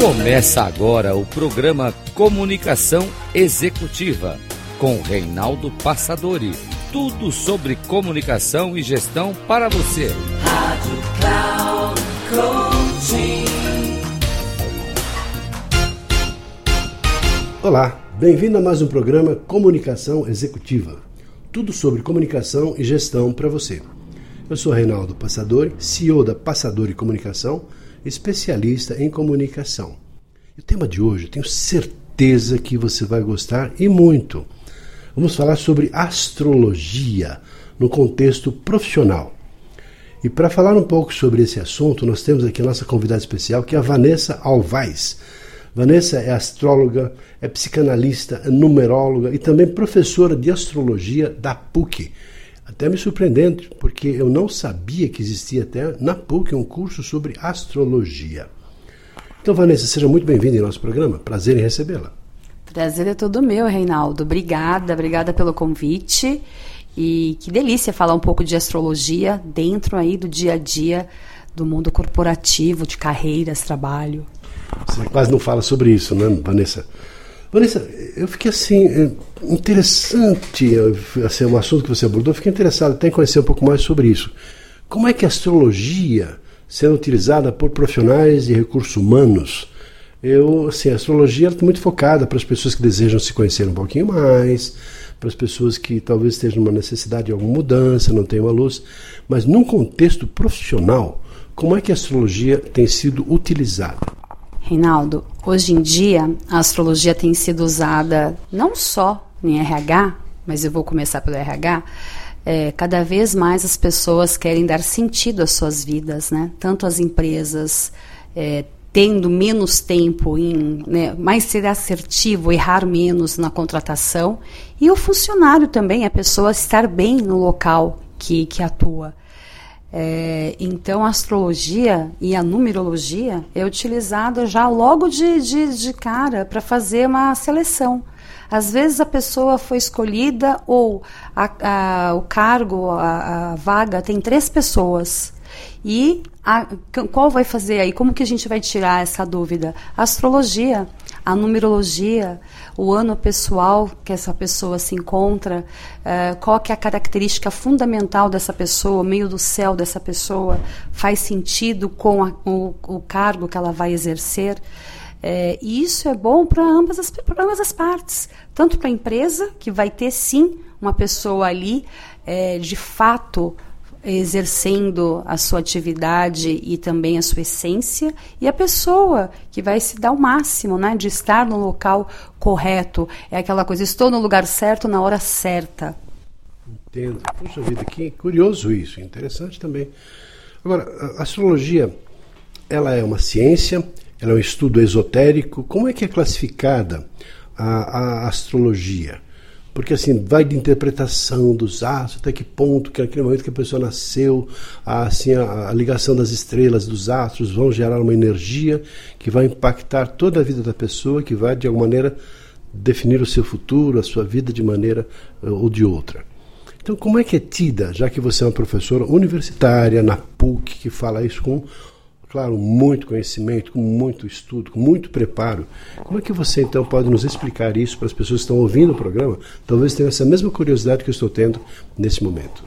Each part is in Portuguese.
Começa agora o programa Comunicação Executiva com Reinaldo Passadori. Tudo sobre comunicação e gestão para você. Rádio Cloud Coaching. Olá, bem-vindo a mais um programa Comunicação Executiva. Tudo sobre comunicação e gestão para você. Eu sou Reinaldo Passadori, CEO da Passadori Comunicação, especialista em comunicação. O tema de hoje, eu tenho certeza que você vai gostar e muito. Vamos falar sobre astrologia no contexto profissional. E para falar um pouco sobre esse assunto, nós temos aqui a nossa convidada especial, que é a Vanessa Alvaz. Vanessa é astróloga, é psicanalista, é numeróloga e também professora de astrologia da PUC. Até me surpreendendo, porque eu não sabia que existia até na PUC um curso sobre astrologia. Então, Vanessa, seja muito bem-vinda em nosso programa. Prazer em recebê-la. Prazer é todo meu, Reinaldo. Obrigada, obrigada pelo convite. E que delícia falar um pouco de astrologia dentro aí do dia a dia do mundo corporativo, de carreiras, trabalho. Você quase não fala sobre isso, né, Vanessa? Vanessa, eu fiquei assim, é, interessante, assim, um assunto que você abordou, fiquei interessado até em conhecer um pouco mais sobre isso. Como é que a astrologia, sendo utilizada por profissionais de recursos humanos, eu, assim, a astrologia é muito focada para as pessoas que desejam se conhecer um pouquinho mais, para as pessoas que talvez estejam numa necessidade de alguma mudança, não tenham uma luz, mas num contexto profissional, como é que a astrologia tem sido utilizada? Reinaldo, hoje em dia a astrologia tem sido usada não só em RH, mas eu vou começar pelo RH. É, cada vez mais as pessoas querem dar sentido às suas vidas, né? Tanto as empresas é, tendo menos tempo em né, mais ser assertivo, errar menos na contratação, e o funcionário também, a pessoa estar bem no local que, que atua. É, então, a astrologia e a numerologia é utilizada já logo de, de, de cara para fazer uma seleção. Às vezes a pessoa foi escolhida ou a, a, o cargo, a, a, vaga tem três pessoas. E qual vai fazer aí? Como que a gente vai tirar essa dúvida? A astrologia a numerologia, o ano pessoal que essa pessoa se encontra, uh, qual que é a característica fundamental dessa pessoa, meio do céu dessa pessoa, faz sentido com a, o, o, cargo que ela vai exercer. É, e isso é bom para ambas, as, ambas as partes, tanto para a empresa, que vai ter sim uma pessoa ali é, de fato exercendo a sua atividade e também a sua essência, e a pessoa que vai se dar o máximo, né, de estar no local correto. É aquela coisa, estou no lugar certo na hora certa. Entendo. Puxa vida, que curioso isso, interessante também. Agora, a astrologia, ela é uma ciência, ela é um estudo esotérico. Como é que é classificada a, a astrologia? Porque assim vai de interpretação dos astros até que ponto que naquele momento que a pessoa nasceu assim a, a, ligação das estrelas dos astros vão gerar uma energia que vai impactar toda a vida da pessoa que vai de alguma maneira definir o seu futuro a sua vida de maneira uh, ou de outra. Então como é que é tida já que você é uma professora universitária na PUC que fala isso com claro, muito conhecimento, com muito estudo, com muito preparo. Como é que você então pode nos explicar isso para as pessoas que estão ouvindo o programa? Talvez tenham essa mesma curiosidade que eu estou tendo nesse momento.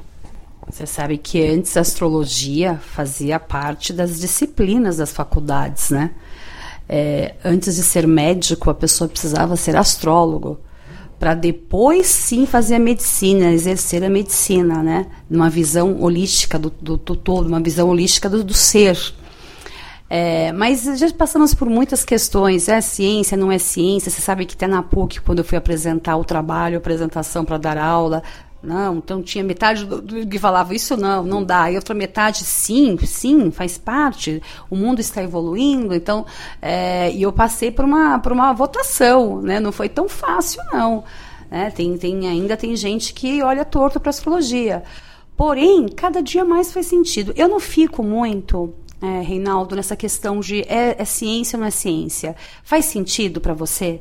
Você sabe que antes a astrologia fazia parte das disciplinas das faculdades, né? É, antes de ser médico, a pessoa precisava ser astrólogo para depois sim fazer a medicina, exercer a medicina, né? Numa visão holística do, do, do todo, uma visão holística do, do ser, é, mas já passamos por muitas questões. É ciência, não é ciência? Você sabe que até na PUC, quando eu fui apresentar o trabalho, apresentação para dar aula, não, então tinha metade do, que falava isso não, não dá. E outra metade, sim, sim, faz parte. O mundo está evoluindo, então. É, e eu passei por uma, por uma votação, né? Não foi tão fácil, não. Né? Tem, tem, ainda tem gente que olha torto para a astrologia. Porém, cada dia mais faz sentido. Eu não fico muito é, Reinaldo, nessa questão de é, é ciência ou não é ciência? Faz sentido para você?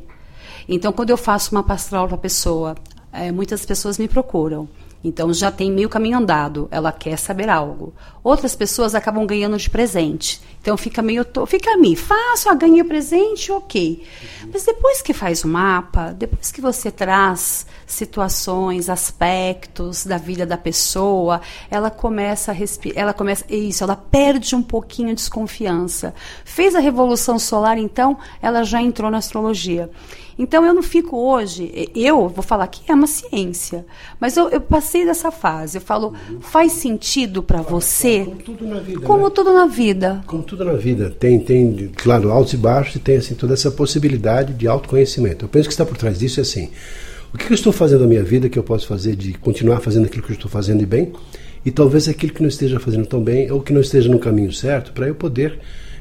Então, quando eu faço uma pastoral para a pessoa, é, muitas pessoas me procuram. Então já tem meio caminho andado, ela quer saber algo. Outras pessoas acabam ganhando de presente. Então fica meio. To... Fica meio fácil, ah, ganhei o presente, ok. Mas depois que faz o mapa, depois que você traz situações, aspectos da vida da pessoa, ela começa a respirar, ela começa. Isso, ela perde um pouquinho de desconfiança. Fez a Revolução Solar, então, ela já entrou na astrologia. Então eu não fico hoje, eu vou falar que é uma ciência, mas eu, eu passei dessa fase. Eu falo, faz sentido para você? Como tudo na vida. Como né? tudo na vida. Como tudo na vida. Tem, tem, claro, altos e baixos e tem assim, toda essa possibilidade de autoconhecimento. Eu penso que está por trás disso é assim. O que eu estou fazendo na minha vida que eu posso fazer de continuar fazendo aquilo que eu estou fazendo e bem? E talvez aquilo que não esteja fazendo tão bem ou que não esteja no caminho certo para eu poder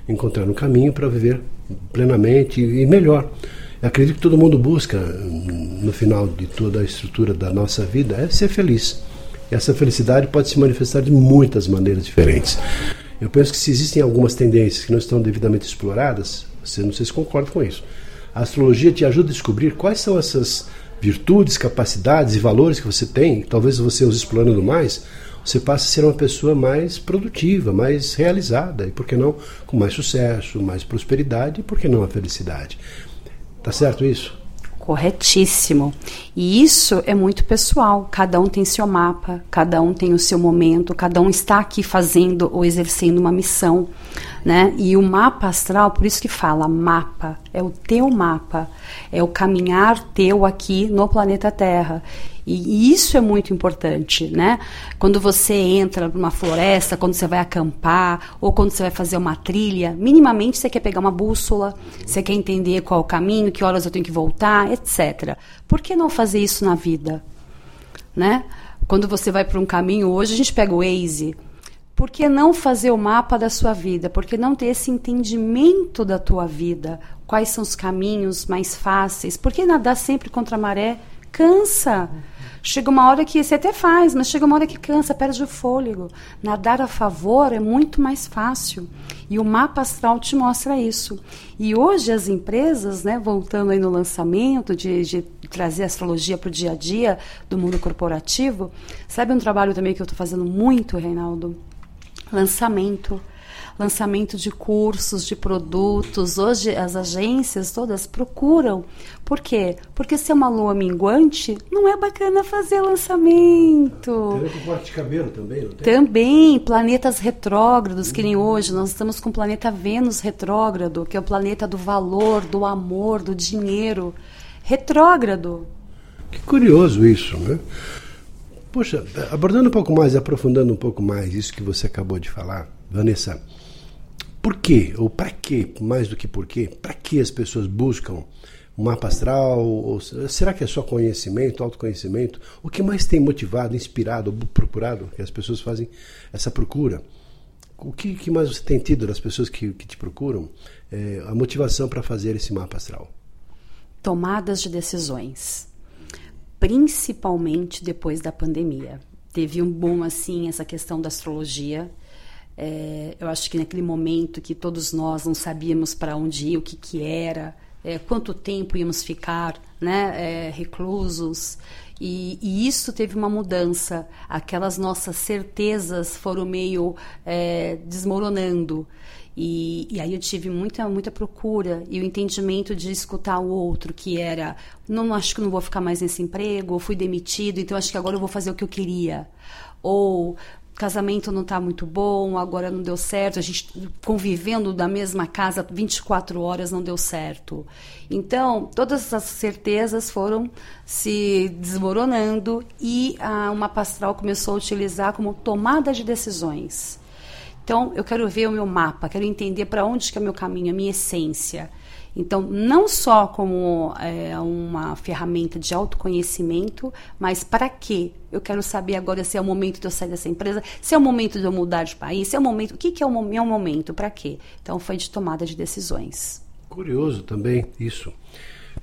encontrar um caminho para viver plenamente e melhor. Acredito que todo mundo busca, no final de toda a estrutura da nossa vida, é ser feliz. E essa felicidade pode se manifestar de muitas maneiras diferentes. Eu penso que se existem algumas tendências que não estão devidamente exploradas, você não sei se concorda com isso. A astrologia te ajuda a descobrir quais são essas virtudes, capacidades e valores que você tem, talvez você os explorando mais, você passa a ser uma pessoa mais produtiva, mais realizada, e por que não com mais sucesso, mais prosperidade, e por que não a felicidade. Tá certo isso? Corretíssimo. E isso é muito pessoal. Cada um tem seu mapa, cada um tem o seu momento, cada um está aqui fazendo ou exercendo uma missão, né? E o mapa astral, por isso que fala mapa, é o teu mapa, é o caminhar teu aqui no planeta Terra. E, isso é muito importante, né? Quando você entra numa floresta, quando você vai acampar, ou quando você vai fazer uma trilha, minimamente você quer pegar uma bússola, você quer entender qual é o caminho, que horas eu tenho que voltar, etc. Por que não fazer isso na vida? Né? Quando você vai para um caminho, hoje a gente pega o Waze, por que não fazer o mapa da sua vida? Por que não ter esse entendimento da tua vida? Quais são os caminhos mais fáceis? Por que nadar sempre contra a maré? Cansa. Chega uma hora que você até faz, mas chega uma hora que cansa, perde o fôlego. Nadar a favor é muito mais fácil. E o mapa astral te mostra isso. E hoje as empresas, né, voltando aí no lançamento, de, de trazer astrologia para o dia a dia do mundo corporativo, sabe um trabalho também que eu estou fazendo muito, Reinaldo? Lançamento lançamento de cursos, de produtos. Hoje as agências todas procuram. Por quê? Porque se é uma lua minguante, não é bacana fazer lançamento. Tem com corte de cabelo também, não tem? Também, planetas retrógrados, que nem hoje. Nós estamos com o planeta Vênus retrógrado, que é o planeta do valor, do amor, do dinheiro. Retrógrado. Que curioso isso, né? Poxa, abordando um pouco mais, aprofundando um pouco mais isso que você acabou de falar, Vanessa, por quê? Ou para quê? Mais do que por quê? Para que as pessoas buscam um mapa astral? Ou, será que é só conhecimento, autoconhecimento? O que mais tem motivado, inspirado, procurado que as pessoas fazem essa procura? O que, que mais você tem tido das pessoas que, que te procuram? É, a motivação para fazer esse mapa astral? Tomadas de decisões, principalmente depois da pandemia. Teve um boom assim essa questão da astrologia é, eu acho que naquele momento que todos nós não sabíamos para onde ir, o que, que era, é, quanto tempo íamos ficar né, é, reclusos. E, e, isso teve uma mudança. Aquelas nossas certezas foram meio é, desmoronando. E, e, aí eu tive muita, muita procura e o entendimento de escutar o outro, que era, não acho que não vou ficar mais nesse emprego, fui demitido, então acho que agora eu vou fazer o que eu queria. Ou casamento não está muito bom, agora não deu certo, a gente convivendo na mesma casa 24 horas não deu certo. Então, todas essas certezas foram se desmoronando e a, uma pastoral começou a utilizar como tomada de decisões. Então, eu quero ver o meu mapa, quero entender para onde que é o meu caminho, a minha essência. Então, não só como é, uma ferramenta de autoconhecimento, mas para quê? Eu quero saber agora se é o momento de eu sair dessa empresa, se é o momento de eu mudar de país, se é o momento. O que, que é o meu momento? Para quê? Então, foi de tomada de decisões. Curioso também isso.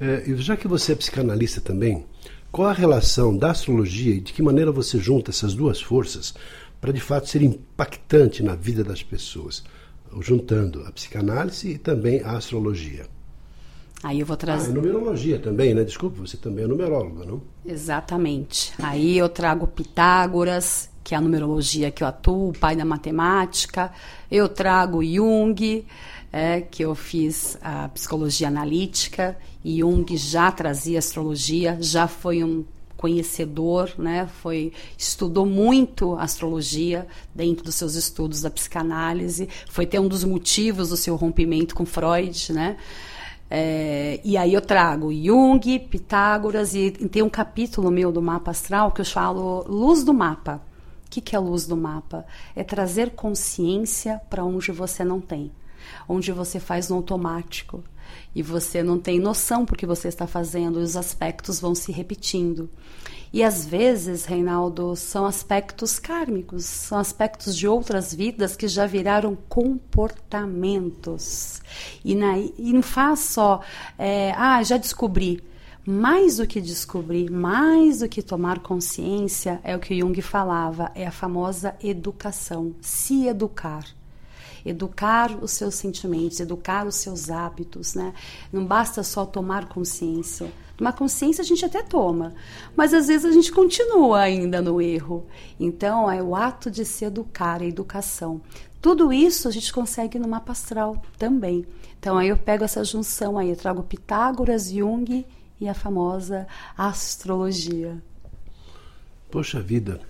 É, já que você é psicanalista também, qual a relação da astrologia e de que maneira você junta essas duas forças para de fato ser impactante na vida das pessoas, juntando a psicanálise e também a astrologia? Aí eu vou trazer. Ah, é numerologia também, né? Desculpe, você também é numeróloga, não? Exatamente. Aí eu trago Pitágoras, que é a numerologia que eu atuo, o pai da matemática. Eu trago Jung, é, que eu fiz a psicologia analítica. E Jung já trazia astrologia, já foi um conhecedor, né? Foi estudou muito astrologia dentro dos seus estudos da psicanálise. Foi ter um dos motivos do seu rompimento com Freud, né? É, e aí eu trago Jung, Pitágoras, e, tem um capítulo meu do mapa astral que eu falo luz do mapa. O que, que é luz do mapa? É trazer consciência para onde você não tem, onde você faz no automático e você não tem noção porque você está fazendo, e os aspectos vão se repetindo. E às vezes, Reinaldo, são aspectos kármicos, são aspectos de outras vidas que já viraram comportamentos. E, na, e não faz só, é, ah, já descobri. Mais do que descobrir, mais do que tomar consciência, é o que Jung falava, é a famosa educação, se educar educar os seus sentimentos, educar os seus hábitos, né? Não basta só tomar consciência. Tomar consciência a gente até toma, mas às vezes a gente continua ainda no erro. Então, é o ato de se educar, a educação. Tudo isso a gente consegue no mapa astral também. Então, aí eu pego essa junção aí, eu trago Pitágoras, Jung e a famosa astrologia. Poxa vida,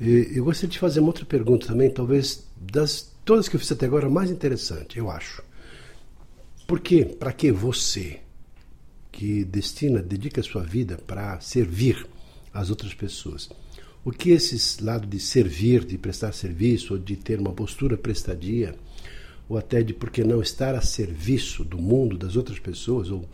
eu gostaria de fazer uma outra pergunta também, talvez das todas que eu fiz até agora, mais interessante, eu acho. Por quê? Para que você, que destina, dedica a sua vida para servir as outras pessoas, o que esse lado de servir, de prestar serviço, ou de ter uma postura prestadia, ou até de por que não estar a serviço do mundo, das outras pessoas, ou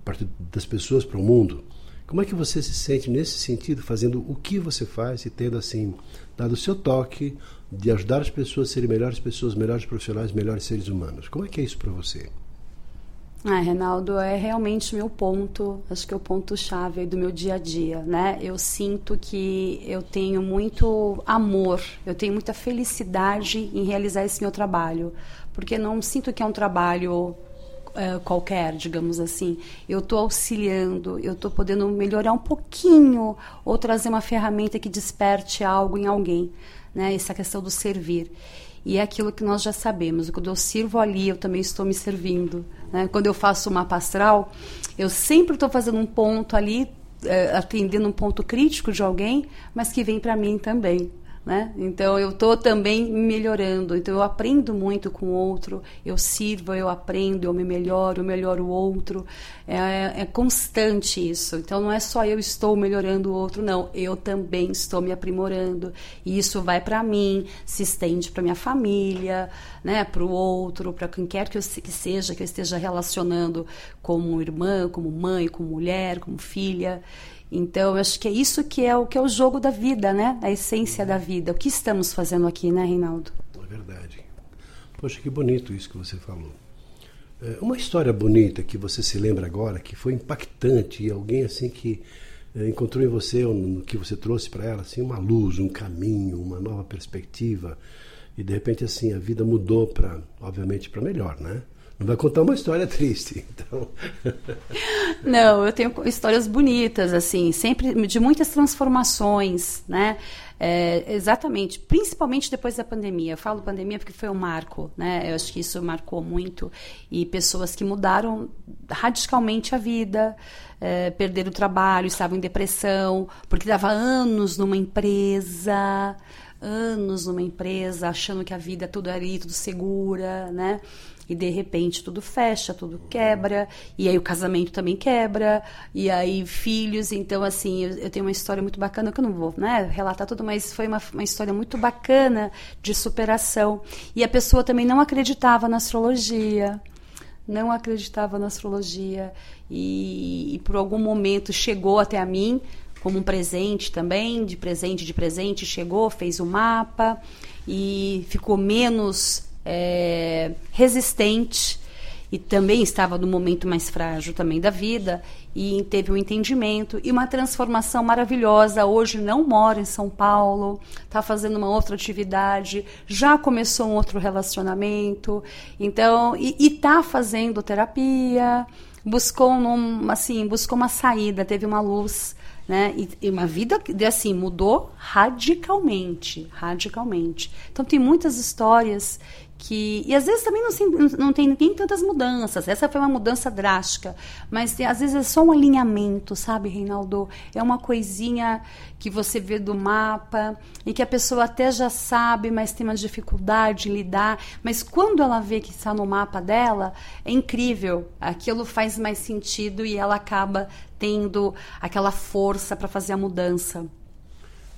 a partir das pessoas para o mundo, como é que você se sente nesse sentido, fazendo o que você faz e tendo assim dado o seu toque de ajudar as pessoas a serem melhores pessoas, melhores profissionais, melhores seres humanos? Como é que é isso para você? Ah, Reinaldo, é realmente meu ponto, acho que é o ponto-chave do meu dia a dia, né? Eu sinto que eu tenho muito amor, eu tenho muita felicidade em realizar esse meu trabalho, porque não sinto que é um trabalho uh, qualquer, digamos assim. Eu estou auxiliando, eu estou podendo melhorar um pouquinho ou trazer uma ferramenta que desperte algo em alguém, né? Essa questão do servir. E é aquilo que nós já sabemos. Quando eu sirvo ali, eu também estou me servindo. Né? Quando eu faço uma pastral, eu sempre estou fazendo um ponto ali, uh, atendendo um ponto crítico de alguém, mas que vem para mim também. Né? Então eu estou também melhorando, então eu aprendo muito com o outro, eu sirvo, eu aprendo, eu me melhoro, eu melhoro o outro, é, é, constante isso. Então não é só eu estou melhorando o outro, não, eu também estou me aprimorando e isso vai para mim, se estende para minha família, né? Para o outro, para quem quer que, eu, que seja que eu esteja relacionando como irmã, como mãe, como mulher, como filha. Então, eu acho que é isso que é o que é o jogo da vida, né? A essência da vida. O que estamos fazendo aqui, né, Reinaldo? É verdade. Poxa, que bonito isso que você falou. É, uma história bonita que você se lembra agora, que foi impactante e alguém assim que é, encontrou em você, no que você trouxe para ela, assim, uma luz, um caminho, uma nova perspectiva e de repente assim a vida mudou para, obviamente, para melhor, né? Vai contar uma história triste, então. Não, eu tenho histórias bonitas, assim, sempre de muitas transformações, né? É, exatamente, principalmente depois da pandemia. Eu falo pandemia porque foi um marco, né? Eu acho que isso marcou muito e pessoas que mudaram radicalmente a vida, é, perderam o trabalho, estavam em depressão, porque dava anos numa empresa, anos numa empresa, achando que a vida é tudo ali, tudo segura, né? E de repente tudo fecha, tudo quebra, e aí o casamento também quebra, e aí filhos. Então, assim, eu, eu tenho uma história muito bacana, que eu não vou né, relatar tudo, mas foi uma, uma história muito bacana de superação. E a pessoa também não acreditava na astrologia não acreditava na astrologia e, e, por algum momento chegou até a mim como um presente também, de presente de presente, chegou, fez o mapa e ficou menos é, resistente e também estava no momento mais frágil também da vida e teve um entendimento e uma transformação maravilhosa. Hoje não mora em São Paulo, está fazendo uma outra atividade, já começou um outro relacionamento, então e está fazendo terapia, buscou num, assim, buscou uma saída, teve uma luz, né? E, e uma vida assim mudou radicalmente, radicalmente. Então tem muitas histórias que e às vezes também não, não tem nem tantas mudanças. Essa foi uma mudança drástica, mas às vezes é só um alinhamento, sabe, Reinaldo? É uma coisinha que você vê do mapa e que a pessoa até já sabe, mas tem uma dificuldade em lidar. Mas quando ela vê que está no mapa dela, é incrível. Aquilo faz mais sentido e ela acaba tendo aquela força para fazer a mudança.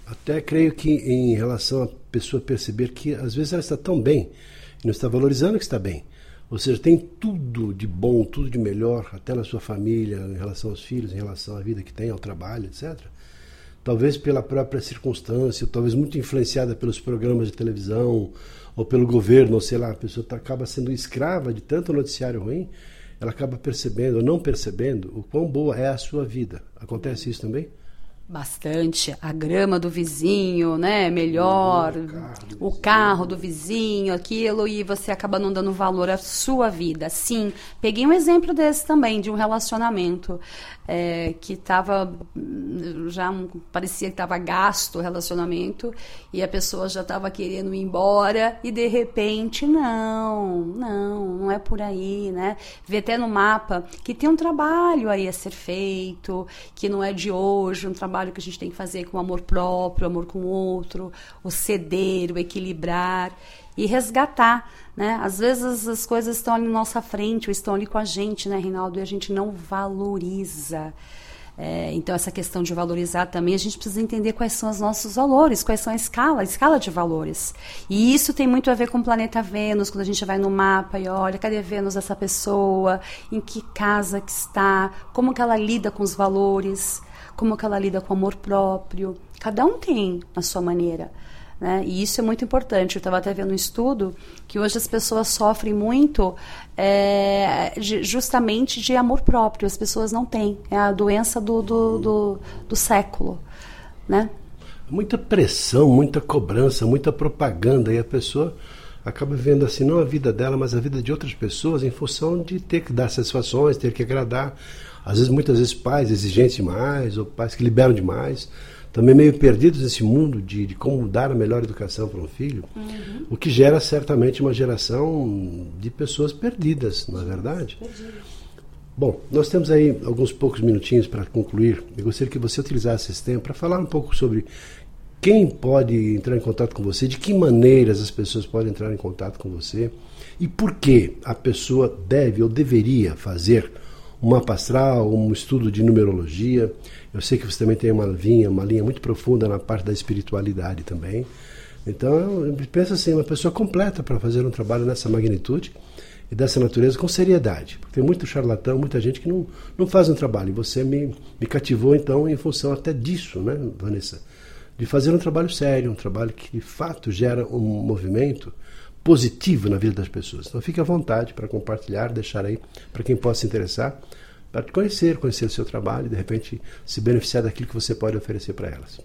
Até creio que em relação à pessoa perceber que às vezes ela está tão bem não está valorizando que está bem. Ou seja, tem tudo de bom, tudo de melhor, até na sua família, em relação aos filhos, em relação à vida que tem, ao trabalho, etc. Talvez pela própria circunstância, talvez muito influenciada pelos programas de televisão ou pelo governo, ou sei lá, a pessoa tá, acaba sendo escrava de tanto noticiário ruim, ela acaba percebendo ou não percebendo o quão boa é a sua vida. Acontece isso também? Bastante. A grama do vizinho, né? Melhor. O carro, o carro do vizinho, aquilo, e você acaba não dando valor à sua vida. Sim, peguei um exemplo desse também, de um relacionamento é, que estava já parecia que estava gasto o relacionamento e a pessoa já estava querendo ir embora e de repente não, não, não é por aí, né? Vê até no mapa que tem um trabalho aí a ser feito, que não é de hoje, um trabalho que a gente tem que fazer com amor próprio, amor com o outro, o ceder, o equilibrar e resgatar, né? Às vezes as coisas estão ali na nossa frente, ou estão ali com a gente, né, Reinaldo, e a gente não valoriza. É, então, essa questão de valorizar também, a gente precisa entender quais são os nossos valores, quais são a escala, a escala de valores. E isso tem muito a ver com o planeta Vênus, quando a gente vai no mapa e olha, cadê Vênus essa pessoa, em que casa que está, como que ela lida com os valores, como que ela lida com o amor próprio. Cada um tem a sua maneira. Né? E isso é muito importante. Eu estava até vendo um estudo que hoje as pessoas sofrem muito é, de, justamente de amor próprio. As pessoas não têm. É a doença do, do, do, do século. Né? Muita pressão, muita cobrança, muita propaganda. E a pessoa acaba vivendo assim, não a vida dela, mas a vida de outras pessoas em função de ter que dar satisfações, ter que agradar. Às vezes, muitas vezes, pais exigentes demais, ou pais que liberam demais também meio perdidos nesse mundo de, de como dar a melhor educação para um filho, uhum. o que gera certamente uma geração de pessoas perdidas, não é verdade? Bom, nós temos aí alguns poucos minutinhos para concluir. Eu gostaria que você utilizasse esse tempo para falar um pouco sobre quem pode entrar em contato com você, de que maneiras as pessoas podem entrar em contato com você e por que a pessoa deve ou deveria fazer um mapa astral, um estudo de numerologia. Eu sei que você também tem uma linha, uma linha muito profunda na parte da espiritualidade também. Então, eu penso assim, uma pessoa completa para fazer um trabalho nessa magnitude e dessa natureza com seriedade. Porque tem muito charlatão, muita gente que não, não faz um trabalho. E você me, me cativou, então, em função até disso, né, Vanessa? De fazer um trabalho sério, um trabalho que, de fato, gera um movimento positivo na vida das pessoas. Então fique à vontade para compartilhar, deixar aí para quem possa se interessar, para conhecer, conhecer o seu trabalho e de repente se beneficiar daquilo que você pode oferecer para elas.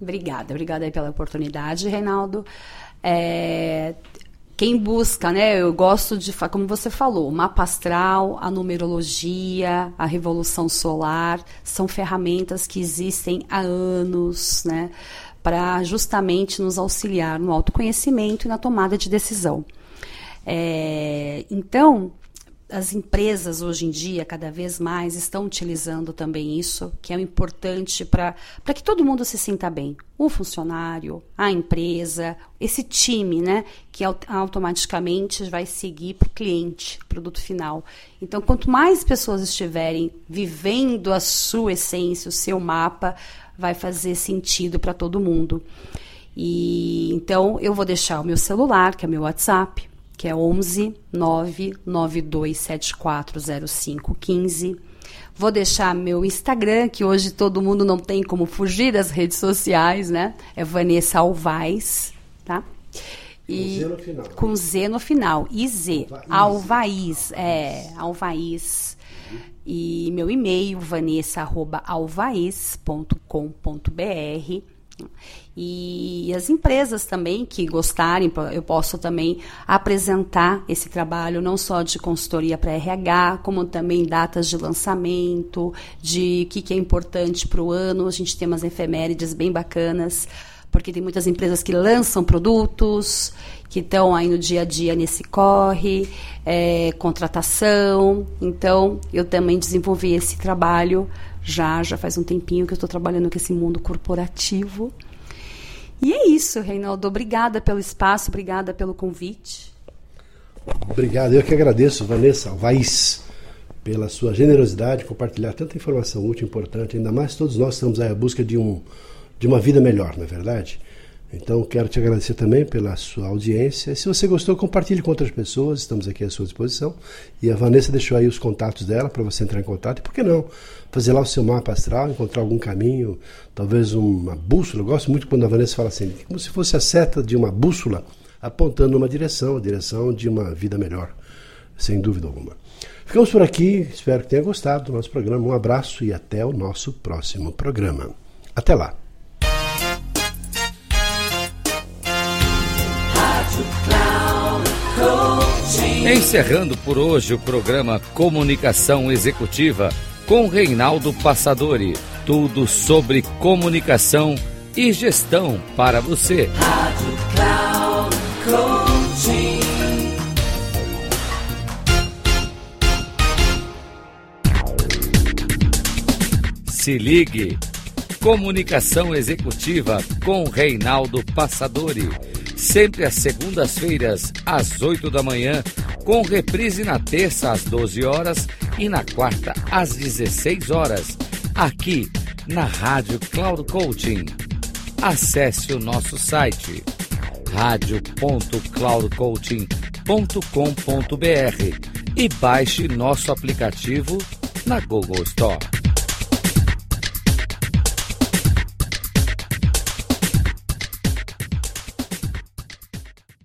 Obrigada, obrigada aí pela oportunidade, Reinaldo. É, quem busca, né? Eu gosto de, como você falou, o mapa astral, a numerologia, a revolução solar, são ferramentas que existem há anos, né? Para justamente nos auxiliar no autoconhecimento e na tomada de decisão. É, então, as empresas hoje em dia, cada vez mais, estão utilizando também isso, que é importante para que todo mundo se sinta bem. O funcionário, a empresa, esse time, né? Que automaticamente vai seguir para o cliente, produto final. Então, quanto mais pessoas estiverem vivendo a sua essência, o seu mapa, vai fazer sentido para todo mundo. E então eu vou deixar o meu celular, que é meu WhatsApp, que é 11 992740515. Vou deixar meu Instagram, que hoje todo mundo não tem como fugir das redes sociais, né? É Vanessa Alvaz, tá? E, com Z no final. Com Z no final. IZ. Alvaiz. É, Alvaiz e meu e-mail vanessa@alvaiz.com.br E as empresas também que gostarem, eu posso também apresentar esse trabalho não só de consultoria para RH, como também datas de lançamento, de o que, que é importante para o ano. A gente tem umas efemérides bem bacanas porque tem muitas empresas que lançam produtos, que estão aí no dia a dia nesse corre, é, contratação. Então, eu também desenvolvi esse trabalho já, já faz um tempinho que eu estou trabalhando com esse mundo corporativo. E é isso, Reinaldo. Obrigada pelo espaço, obrigada pelo convite. Obrigado, eu que agradeço, Vanessa Vais, pela sua generosidade, compartilhar tanta informação útil, importante. Ainda mais todos nós estamos à busca de, um, de uma vida melhor, não é verdade? Então, quero te agradecer também pela sua audiência. Se você gostou, compartilhe com outras pessoas, estamos aqui à sua disposição. E a Vanessa deixou aí os contatos dela para você entrar em contato. E por que não? Fazer lá o seu mapa astral, encontrar algum caminho, talvez uma bússola. Eu gosto muito quando a Vanessa fala assim, como se fosse a seta de uma bússola apontando numa direção, a direção de uma vida melhor, sem dúvida alguma. Ficamos por aqui, espero que tenha gostado do nosso programa. Um abraço e até o nosso próximo programa. Até lá! Encerrando por hoje o programa Comunicação Executiva com Reinaldo Passadori. Tudo sobre comunicação e gestão para você. Rádio Cloud Coaching. Se ligue. Comunicação Executiva com Reinaldo Passadori. Sempre às segundas-feiras, às 8 da manhã com reprise na terça às 12 horas e na quarta às 16 horas, aqui na Rádio Cloud Coaching. Acesse o nosso site radio.cloudcoaching.com.br e baixe nosso aplicativo na Google Store.